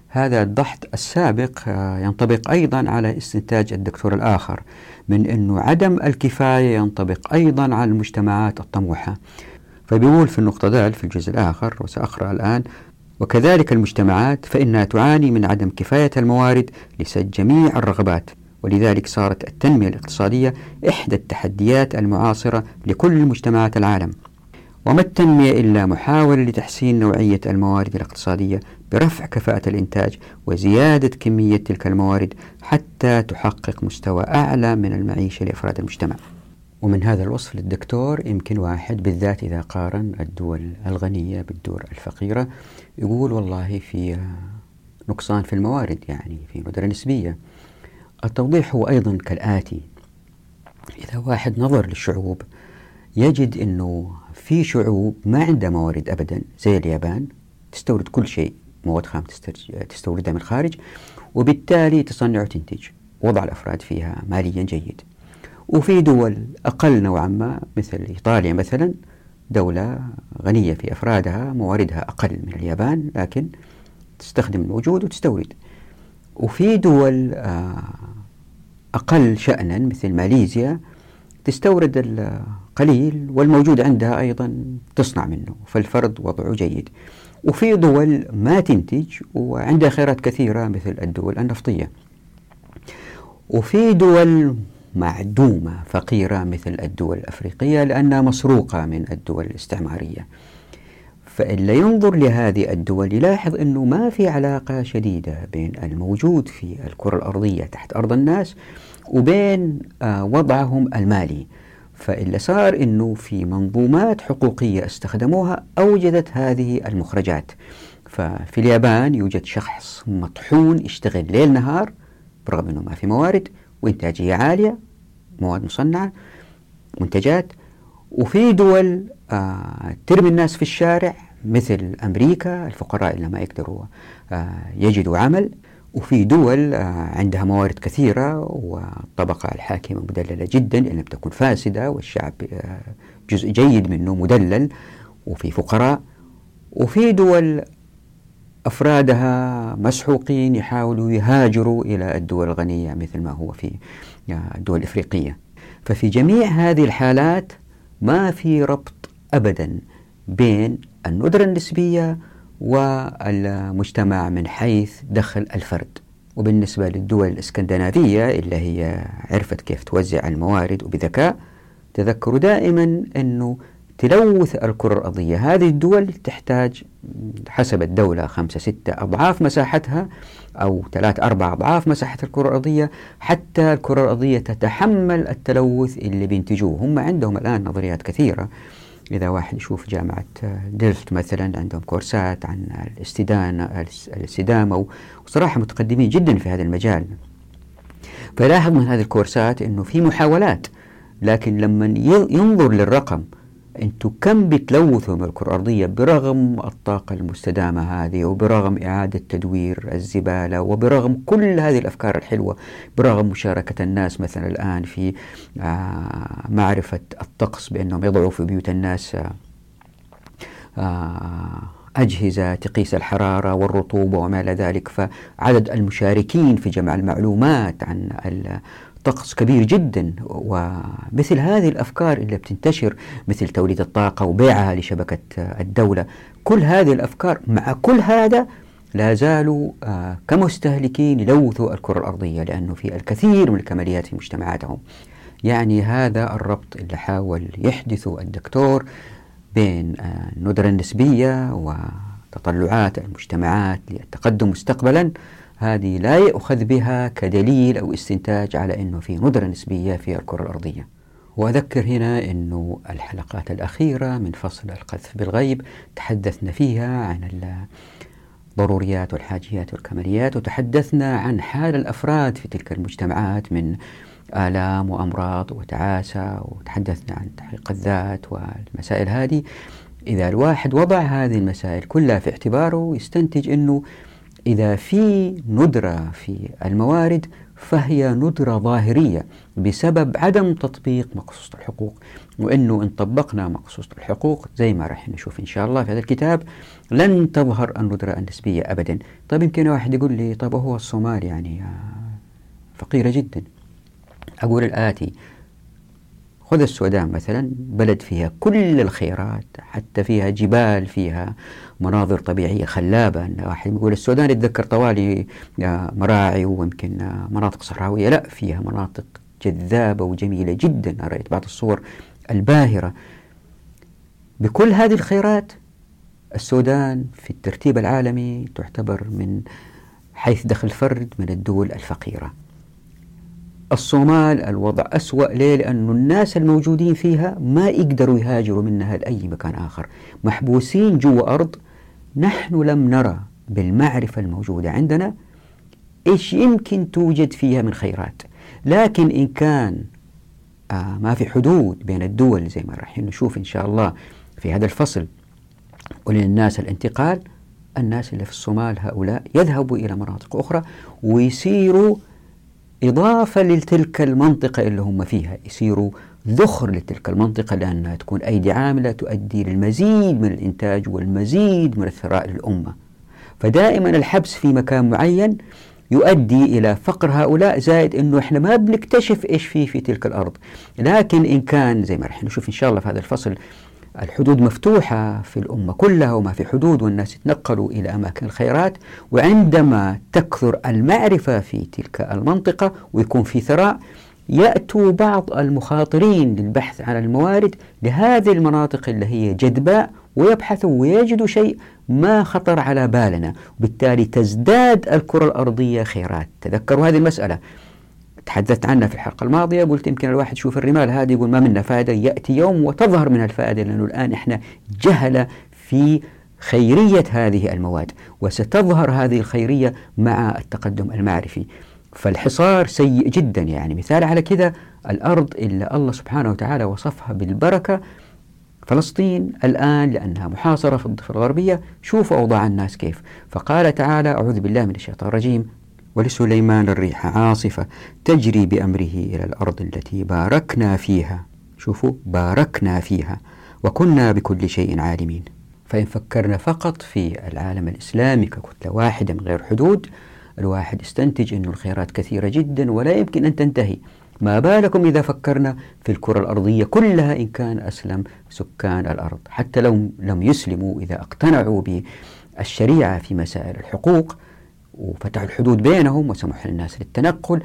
هذا الضحط السابق آه، ينطبق أيضا على استنتاج الدكتور الآخر من أنه عدم الكفاية ينطبق أيضا على المجتمعات الطموحة. فبيقول في النقطة دال في الجزء الآخر وسأقرأ الآن وكذلك المجتمعات فإنها تعاني من عدم كفاية الموارد لسد جميع الرغبات. ولذلك صارت التنمية الاقتصادية إحدى التحديات المعاصرة لكل مجتمعات العالم. وما التنمية إلا محاولة لتحسين نوعية الموارد الاقتصادية برفع كفاءة الإنتاج وزيادة كمية تلك الموارد حتى تحقق مستوى أعلى من المعيشة لأفراد المجتمع. ومن هذا الوصف للدكتور يمكن واحد بالذات إذا قارن الدول الغنية بالدول الفقيرة يقول والله في نقصان في الموارد يعني في ندرة نسبية. التوضيح هو أيضا كالآتي. إذا واحد نظر للشعوب يجد أنه في شعوب ما عندها موارد أبدا زي اليابان تستورد كل شيء مواد خام تستوردها من الخارج وبالتالي تصنع وتنتج. وضع الأفراد فيها ماليا جيد. وفي دول أقل نوعا ما مثل إيطاليا مثلا دولة غنية في أفرادها مواردها أقل من اليابان لكن تستخدم الموجود وتستورد. وفي دول آه، أقل شأنا مثل ماليزيا تستورد القليل والموجود عندها أيضا تصنع منه فالفرد وضعه جيد. وفي دول ما تنتج وعندها خيرات كثيرة مثل الدول النفطية. وفي دول معدومة فقيرة مثل الدول الأفريقية لأنها مسروقة من الدول الاستعمارية. فإلا ينظر لهذه الدول يلاحظ أنه ما في علاقة شديدة بين الموجود في الكرة الأرضية تحت أرض الناس وبين آه، وضعهم المالي. فإلا صار أنه في منظومات حقوقية استخدموها أوجدت هذه المخرجات. ففي اليابان يوجد شخص مطحون يشتغل ليل نهار برغم أنه ما في موارد وإنتاجية عالية مواد مصنعة منتجات. وفي دول آه ترمي الناس في الشارع مثل أمريكا الفقراء اللي ما يقدروا آه يجدوا عمل. وفي دول آه عندها موارد كثيرة والطبقة الحاكمة مدللة جدا لم تكن فاسدة والشعب آه جزء جيد منه مدلل. وفي فقراء. وفي دول أفرادها مسحوقين يحاولوا يهاجروا إلى الدول الغنية مثل ما هو في الدول الإفريقية ففي جميع هذه الحالات ما في ربط أبدا بين الندرة النسبية والمجتمع من حيث دخل الفرد. وبالنسبة للدول الإسكندنافية اللي هي عرفت كيف توزع الموارد وبذكاء تذكروا دائما أنه تلوث الكرة الأرضية. هذه الدول تحتاج حسب الدولة خمسة ستة أضعاف مساحتها أو ثلاث أربع أضعاف مساحة الكرة الأرضية. حتى الكرة الأرضية تتحمل التلوث اللي بينتجوه. هم عندهم الآن نظريات كثيرة. إذا واحد يشوف جامعة دلفت مثلا عندهم كورسات عن الاستدانة الاستدامة وصراحة متقدمين جدا في هذا المجال. فلاحظ من هذه الكورسات أنه في محاولات لكن لما ينظر للرقم أنتم كم بتلوثوا من الكرة الأرضية برغم الطاقة المستدامة هذه وبرغم إعادة تدوير الزبالة وبرغم كل هذه الأفكار الحلوة برغم مشاركة الناس مثلا الآن في آه معرفة الطقس بأنهم يضعوا في بيوت الناس آه آه أجهزة تقيس الحرارة والرطوبة وما إلى ذلك. فعدد المشاركين في جمع المعلومات عن طقس كبير جدا ومثل هذه الأفكار اللي بتنتشر مثل توليد الطاقة وبيعها لشبكة الدولة كل هذه الأفكار مع كل هذا لا زالوا آه كمستهلكين يلوثوا الكرة الأرضية لأنه في الكثير من الكماليات في مجتمعاتهم. يعني هذا الربط اللي حاول يحدثه الدكتور بين آه الندرة النسبية وتطلعات المجتمعات للتقدم مستقبلا هذه لا يؤخذ بها كدليل أو استنتاج على أنه في ندرة نسبية في الكرة الأرضية. وأذكر هنا أنه الحلقات الأخيرة من فصل القذف بالغيب تحدثنا فيها عن الضروريات والحاجيات والكماليات وتحدثنا عن حال الأفراد في تلك المجتمعات من آلام وأمراض وتعاسة وتحدثنا عن تحقيق الذات والمسائل هذه. إذا الواحد وضع هذه المسائل كلها في اعتباره يستنتج أنه إذا في ندرة في الموارد فهي ندرة ظاهرية بسبب عدم تطبيق مقصوصة الحقوق. وأنه إن طبقنا مقصوصة الحقوق زي ما راح نشوف إن شاء الله في هذا الكتاب لن تظهر الندرة النسبية أبدا. طيب يمكن واحد يقول لي طيب هو الصومال يعني فقيرة جدا. أقول الآتي خذ السودان مثلا بلد فيها كل الخيرات حتى فيها جبال فيها مناظر طبيعية خلابة. واحد يقول السودان يتذكر طوالي مراعي ويمكن مناطق صحراوية. لا فيها مناطق جذابة وجميلة جدا. رأيت بعض الصور الباهرة. بكل هذه الخيرات السودان في الترتيب العالمي تعتبر من حيث دخل فرد من الدول الفقيرة. الصومال الوضع أسوأ ليه؟ لأن الناس الموجودين فيها ما يقدروا يهاجروا منها لأي مكان آخر محبوسين جوا أرض نحن لم نرى بالمعرفة الموجودة عندنا إيش يمكن توجد فيها من خيرات لكن إن كان آه ما في حدود بين الدول زي ما راح نشوف إن شاء الله في هذا الفصل وللناس الانتقال الناس اللي في الصومال هؤلاء يذهبوا إلى مناطق أخرى ويصيروا إضافة لتلك المنطقة اللي هم فيها يصيروا ذخر لتلك المنطقة لأنها تكون أيدي عاملة تؤدي للمزيد من الإنتاج والمزيد من الثراء للأمة. فدائما الحبس في مكان معين يؤدي إلى فقر هؤلاء زائد أنه إحنا ما بنكتشف إيش فيه في تلك الأرض. لكن إن كان زي ما رح نشوف إن شاء الله في هذا الفصل الحدود مفتوحة في الأمة كلها وما في حدود والناس يتنقلوا إلى أماكن الخيرات. وعندما تكثر المعرفة في تلك المنطقة ويكون في ثراء يأتوا بعض المخاطرين للبحث عن الموارد لهذه المناطق اللي هي جدباء ويبحثوا ويجدوا شيء ما خطر على بالنا. وبالتالي تزداد الكرة الأرضية خيرات. تذكروا هذه المسألة. تحدثت عنها في الحلقة الماضية قلت يمكن الواحد يشوف الرمال هذه يقول ما منها فائدة يأتي يوم وتظهر منها الفائدة لأنه الآن إحنا جهلة في خيرية هذه المواد وستظهر هذه الخيرية مع التقدم المعرفي. فالحصار سيء جدا يعني. مثال على كذا الأرض اللي الله سبحانه وتعالى وصفها بالبركة فلسطين الآن لأنها محاصرة في الضفة الغربية شوفوا أوضاع الناس كيف. فقال تعالى أعوذ بالله من الشيطان الرجيم. ولسليمان الريح عاصفة تجري بأمره إلى الأرض التي باركنا فيها. شوفوا باركنا فيها وكنا بكل شيء عالمين. فإن فكرنا فقط في العالم الإسلامي ككتلة واحدة من غير حدود الواحد يستنتج أن الخيرات كثيرة جدا ولا يمكن أن تنتهي. ما بالكم إذا فكرنا في الكرة الأرضية كلها إن كان أسلم سكان الأرض حتى لو لم يسلموا إذا اقتنعوا بالشريعة في مسائل الحقوق. وفتحوا الحدود بينهم وسمحوا للناس للتنقل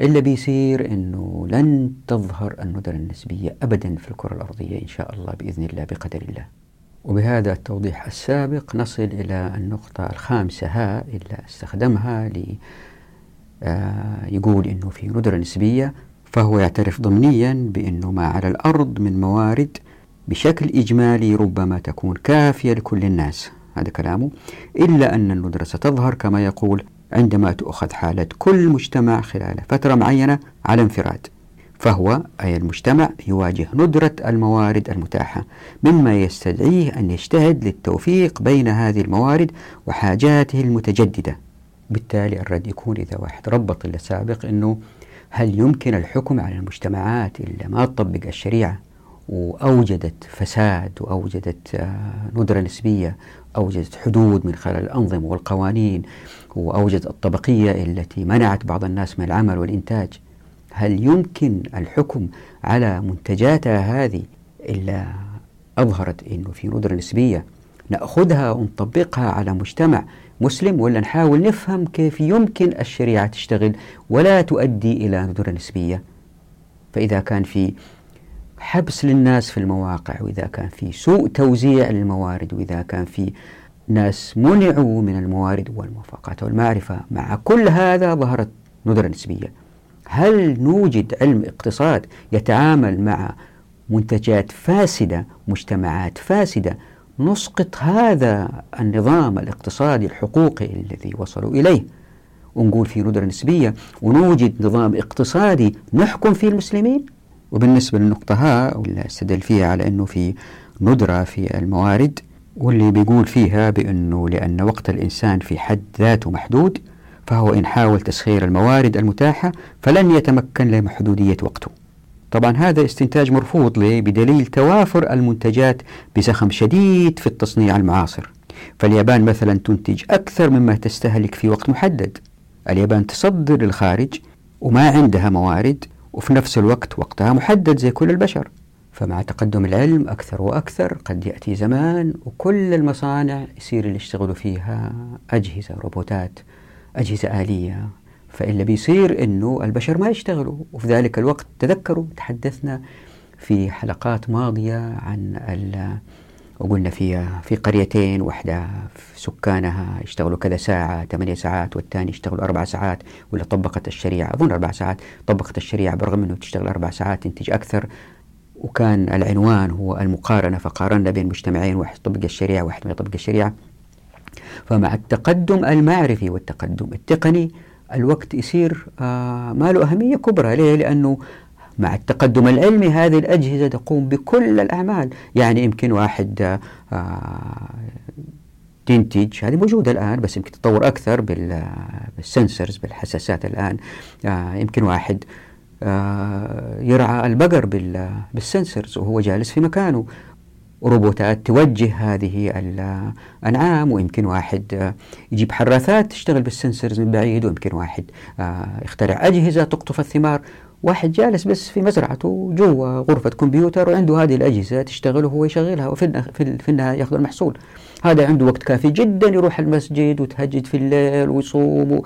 إلا بيصير أنه لن تظهر الندرة النسبية أبدا في الكرة الأرضية إن شاء الله بإذن الله بقدر الله. وبهذا التوضيح السابق نصل إلى النقطة الخامسة ها اللي استخدمها لي آه يقول أنه في ندرة نسبية فهو يعترف ضمنيا بأنه ما على الأرض من موارد بشكل إجمالي ربما تكون كافية لكل الناس. هذا كلامه. إلا أن الندرة ستظهر كما يقول عندما تؤخذ حالة كل مجتمع خلال فترة معينة على انفراد فهو أي المجتمع يواجه ندرة الموارد المتاحة مما يستدعيه أن يجتهد للتوفيق بين هذه الموارد وحاجاته المتجددة. بالتالي الرد يكون إذا واحد ربط اللي سابق أنه هل يمكن الحكم على المجتمعات اللي ما تطبق الشريعة؟ وأوجدت فساد وأوجدت آه، ندرة نسبية أوجدت حدود من خلال الأنظمة والقوانين وأوجدت الطبقية التي منعت بعض الناس من العمل والإنتاج. هل يمكن الحكم على منتجاتها هذه؟ إلا أظهرت أنه في ندرة نسبية. نأخذها ونطبقها على مجتمع مسلم ولا نحاول نفهم كيف يمكن الشريعة تشتغل ولا تؤدي إلى ندرة نسبية؟ فإذا كان في حبس للناس في المواقع وإذا كان في سوء توزيع للموارد وإذا كان في ناس منعوا من الموارد والموافقات والمعرفة. مع كل هذا ظهرت ندرة نسبية. هل نوجد علم اقتصاد يتعامل مع منتجات فاسدة مجتمعات فاسدة؟ نسقط هذا النظام الاقتصادي الحقوقي الذي وصلوا إليه. ونقول في ندرة نسبية ونوجد نظام اقتصادي نحكم فيه المسلمين. وبالنسبة للنقطة ها واللي أستدل فيها على أنه في ندرة في الموارد واللي بيقول فيها بأنه لأن وقت الإنسان في حد ذاته محدود فهو إن حاول تسخير الموارد المتاحة فلن يتمكن لمحدودية وقته. طبعا هذا استنتاج مرفوض ليه بدليل توافر المنتجات بزخم شديد في التصنيع المعاصر. فاليابان مثلا تنتج أكثر مما تستهلك في وقت محدد. اليابان تصدر للخارج وما عندها موارد وفي نفس الوقت وقتها محدد زي كل البشر. فمع تقدم العلم أكثر وأكثر قد يأتي زمان وكل المصانع يصير اللي يشتغلوا فيها أجهزة روبوتات أجهزة آلية. فإلا بيصير أنه البشر ما يشتغلوا. وفي ذلك الوقت تذكروا تحدثنا في حلقات ماضية عن وقلنا في في قريتين واحدة سكانها يشتغلوا كذا ساعة ثمانية ساعات والثاني يشتغلوا أربع ساعات ولا طبقت الشريعة أظن أربع ساعات طبقت الشريعة برغم أنه تشتغل أربع ساعات تنتج أكثر. وكان العنوان هو المقارنة فقارنا بين مجتمعين واحد يطبق الشريعة واحد ما يطبق الشريعة. فمع التقدم المعرفي والتقدم التقني الوقت يصير آه ما له أهمية كبرى. ليه؟ لأنه مع التقدم العلمي هذه الأجهزة تقوم بكل الأعمال. يعني يمكن واحد آه تنتج هذه موجودة الآن بس يمكن تطور أكثر بالسنسرز بالحساسات الآن. آه يمكن واحد آه يرعى البقر بالسنسرز وهو جالس في مكانه. روبوتات توجه هذه الأنعام ويمكن واحد يجيب حراثات تشتغل بالسنسرز من بعيد ويمكن واحد آه، يخترع أجهزة تقطف الثمار. واحد جالس بس في مزرعته جوا غرفة كمبيوتر وعنده هذه الأجهزة تشتغل وهو يشغلها وفي في النهاية ياخذ المحصول. هذا عنده وقت كافي جدا يروح المسجد وتهجد في الليل ويصوم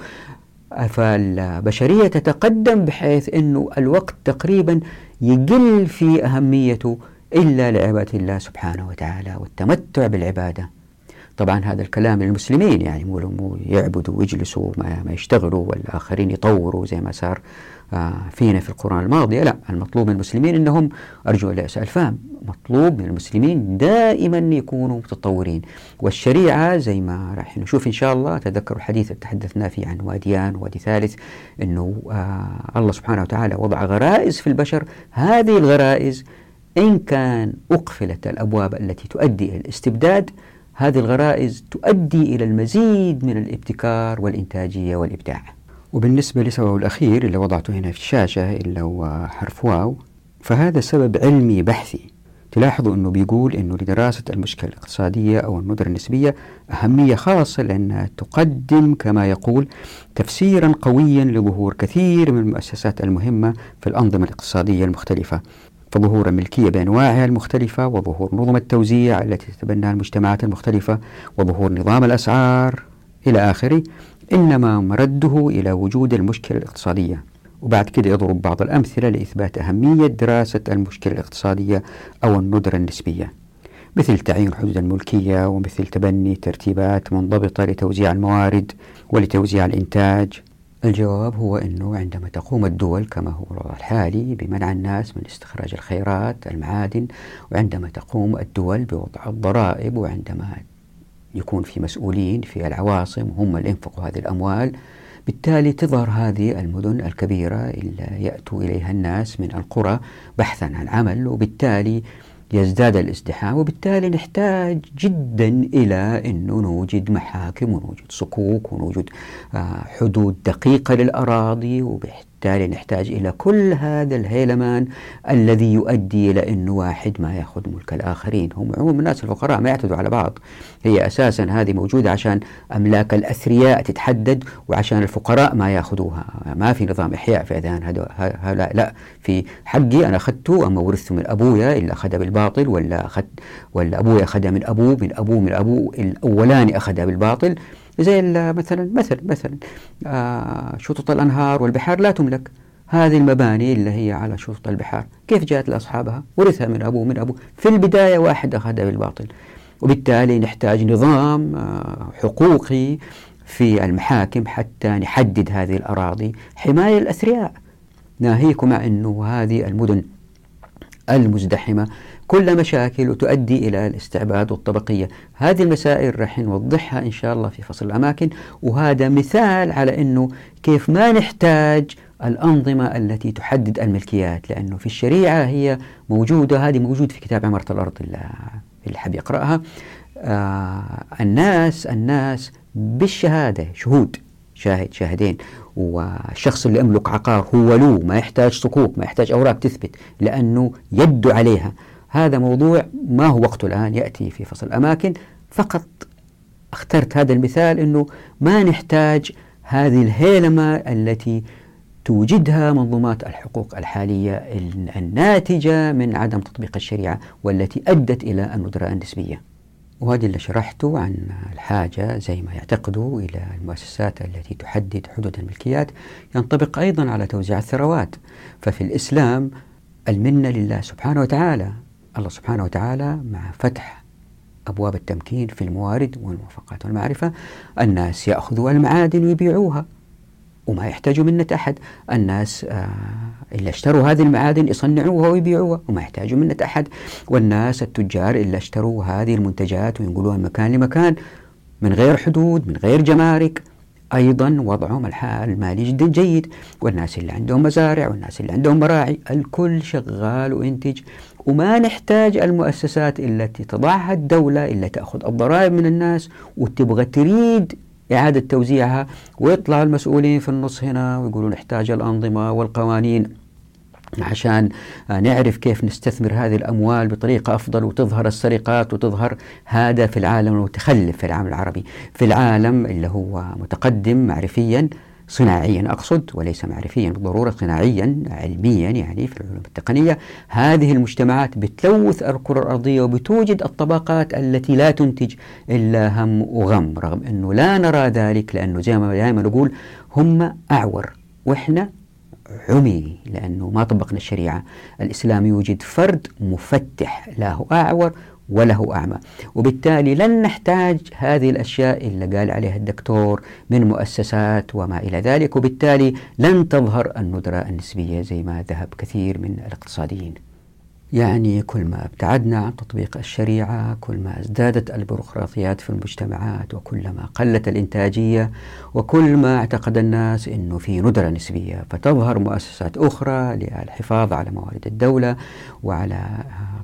فالبشرية تتقدم بحيث أنه الوقت تقريبا يقل في أهميته إلا لعبادة الله سبحانه وتعالى والتمتع بالعبادة. طبعا هذا الكلام للمسلمين يعني مو يعبدوا ويجلسوا ما, ما يشتغلوا والآخرين يطوروا زي ما صار. فينا في القرآن الماضية لا المطلوب من المسلمين أنهم أرجو لا أسأل فهم مطلوب من المسلمين دائما يكونوا متطورين. والشريعة زي ما راح نشوف إن شاء الله تذكروا الحديث اللي تحدثنا فيه عن واديان وادي ثالث أنه آه الله سبحانه وتعالى وضع غرائز في البشر. هذه الغرائز إن كان أقفلت الأبواب التي تؤدي إلى الاستبداد هذه الغرائز تؤدي إلى المزيد من الابتكار والإنتاجية والإبداع. وبالنسبة لسبب الأخير اللي وضعته هنا في الشاشة اللي هو حرف واو فهذا سبب علمي بحثي. تلاحظوا أنه بيقول أنه لدراسة المشكلة الاقتصادية أو الندرة النسبية أهمية خاصة لأنها تقدم كما يقول تفسيرا قويا لظهور كثير من المؤسسات المهمة في الأنظمة الاقتصادية المختلفة. فظهور الملكية بأنواعها المختلفة وظهور نظم التوزيع التي تتبناها المجتمعات المختلفة وظهور نظام الأسعار إلى آخره. إنما مرده إلى وجود المشكلة الاقتصادية. وبعد كده يضرب بعض الأمثلة لإثبات أهمية دراسة المشكلة الاقتصادية أو الندرة النسبية مثل تعيين حدود الملكية ومثل تبني ترتيبات منضبطة لتوزيع الموارد ولتوزيع الإنتاج. الجواب هو أنه عندما تقوم الدول كما هو الوضع الحالي بمنع الناس من استخراج الخيرات المعادن وعندما تقوم الدول بوضع الضرائب وعندما يكون في مسؤولين في العواصم هم اللي ينفقوا هذه الأموال. بالتالي تظهر هذه المدن الكبيرة اللي يأتوا إليها الناس من القرى بحثا عن عمل وبالتالي يزداد الازدحام وبالتالي نحتاج جدا إلى أنه نوجد محاكم ونوجد صكوك ونوجد آه، حدود دقيقة للأراضي وبالتالي بالتالي نحتاج إلى كل هذا الهيلمان الذي يؤدي إلى أنه واحد ما يأخذ ملك الآخرين. هم عموم الناس الفقراء ما يعتدوا على بعض. هي أساسا هذه موجودة عشان أملاك الأثرياء تتحدد وعشان الفقراء ما يأخذوها. ما في نظام إحياء في أذهان هذا لا في حقي أنا أخذته أما ورثته من أبويا إلا أخذها بالباطل ولا أخذ ولا أبويا أخذها من أبوه من أبوه من أبوه الأولاني أخذها بالباطل. زي مثلا مثلا مثلا آه شطط الأنهار والبحار لا تملك. هذه المباني اللي هي على شطط البحار كيف جاءت لأصحابها؟ ورثها من أبوه من أبوه. في البداية واحد أخذها بالباطل. وبالتالي نحتاج نظام آه حقوقي في المحاكم حتى نحدد هذه الأراضي حماية الأثرياء. ناهيكم أنه هذه المدن المزدحمة كل مشاكل وتؤدي إلى الاستعباد والطبقية هذه المسائل راح نوضحها إن شاء الله في فصل الأماكن. وهذا مثال على أنه كيف ما نحتاج الأنظمة التي تحدد الملكيات لأنه في الشريعة هي موجودة هذه موجود في كتاب عمارة الأرض اللي حاب يقرأها. آه الناس الناس بالشهادة شهود شاهد شاهدين. والشخص اللي يملك عقار هو له ما يحتاج صكوك ما يحتاج أوراق تثبت لأنه يد عليها. هذا موضوع ما هو وقته الآن يأتي في فصل الأماكن فقط اخترت هذا المثال أنه ما نحتاج هذه الهيلمة التي توجدها منظومات الحقوق الحالية الناتجة من عدم تطبيق الشريعة والتي أدت إلى الندرة النسبية. وهذا اللي شرحته عن الحاجة زي ما يعتقدوا إلى المؤسسات التي تحدد حدود الملكيات ينطبق أيضا على توزيع الثروات. ففي الإسلام المنة لله سبحانه وتعالى الله سبحانه وتعالى مع فتح أبواب التمكين في الموارد والموافقات والمعرفة الناس يأخذوا المعادن ويبيعوها. وما يحتاجوا منة أحد. الناس آه اللي اشتروا هذه المعادن يصنعوها ويبيعوها. وما يحتاجوا منة أحد. والناس التجار اللي اشتروا هذه المنتجات وينقلوها من مكان لمكان من غير حدود من غير جمارك. أيضا وضعهم الحال المالي جدا جيد. والناس اللي عندهم مزارع والناس اللي عندهم مراعي. الكل شغال وينتج. وما نحتاج المؤسسات التي تضعها الدولة إلا تأخذ الضرائب من الناس وتبغى تريد إعادة توزيعها ويطلع المسؤولين في النص هنا ويقولوا نحتاج الأنظمة والقوانين عشان نعرف كيف نستثمر هذه الأموال بطريقة أفضل وتظهر السرقات وتظهر هذا في العالم المتخلف في العالم العربي في العالم اللي هو متقدم معرفيا. صناعيا. أقصد وليس معرفيا بالضرورة صناعيا علميا يعني في العلوم التقنية. هذه المجتمعات بتلوث الكرة الأرضية وبتوجد الطبقات التي لا تنتج إلا هم وغم رغم أنه لا نرى ذلك لأنه زي ما دائما نقول هم أعور وإحنا عمي لأنه ما طبقنا الشريعة. الإسلام يوجد فرد مفتح لا هو أعور وله أعمى. وبالتالي لن نحتاج هذه الأشياء اللي قال عليها الدكتور من مؤسسات وما إلى ذلك. وبالتالي لن تظهر الندرة النسبية زي ما ذهب كثير من الاقتصاديين. يعني كل ما ابتعدنا عن تطبيق الشريعة كل ما ازدادت البيروقراطيات في المجتمعات وكلما قلت الإنتاجية وكل ما اعتقد الناس أنه في ندرة نسبية. فتظهر مؤسسات أخرى للحفاظ على موارد الدولة وعلى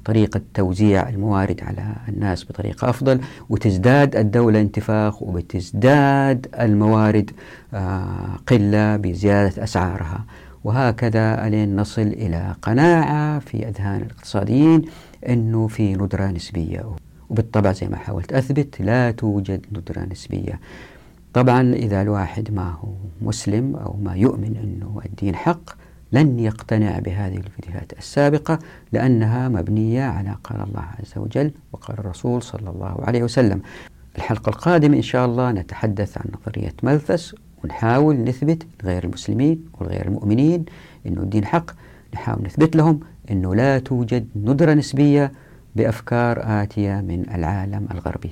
طريقة توزيع الموارد على الناس بطريقة أفضل وتزداد الدولة انتفاخ وبتزداد الموارد آه، قلة بزيادة أسعارها. وهكذا ألين نصل إلى قناعة في أذهان الاقتصاديين أنه في ندرة نسبية. وبالطبع زي ما حاولت أثبت لا توجد ندرة نسبية. طبعا إذا الواحد ما هو مسلم أو ما يؤمن أنه الدين حق لن يقتنع بهذه الفيديوهات السابقة لأنها مبنية على قال الله عز وجل وقال الرسول صلى الله عليه وسلم. الحلقة القادمة إن شاء الله نتحدث عن نظرية ملثس ونحاول نثبت لغير المسلمين والغير المؤمنين أنه الدين حق. نحاول نثبت لهم أنه لا توجد ندرة نسبية بأفكار آتية من العالم الغربي.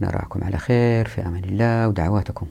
نراكم على خير في أمان الله ودعواتكم.